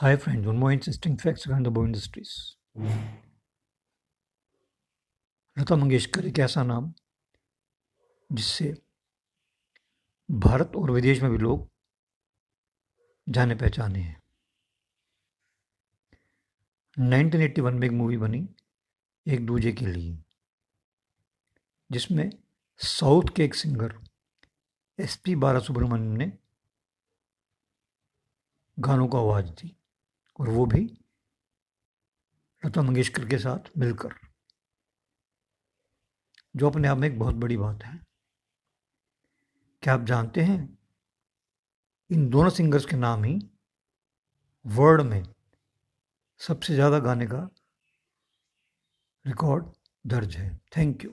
Hi friends, one more interesting facts around the bow industries. Lata Mangeshkar एक ऐसा नाम जिससे भारत और विदेश में भी लोग जाने पहचाने हैं। 1981 में एक मूवी बनी एक दूजे के लिए जिसमें साउथ के एक singer S P Bala Subrahmanyam ने गानों को आवाज़ दी। और वो भी लता मंगेशकर के साथ मिलकर। जो अपने आप में एक बहुत बड़ी बात है। क्या आप जानते हैं, इन दोनों सिंगर्स के नाम ही वर्ल्ड में सबसे ज़्यादा गाने का रिकॉर्ड दर्ज है। Thank you.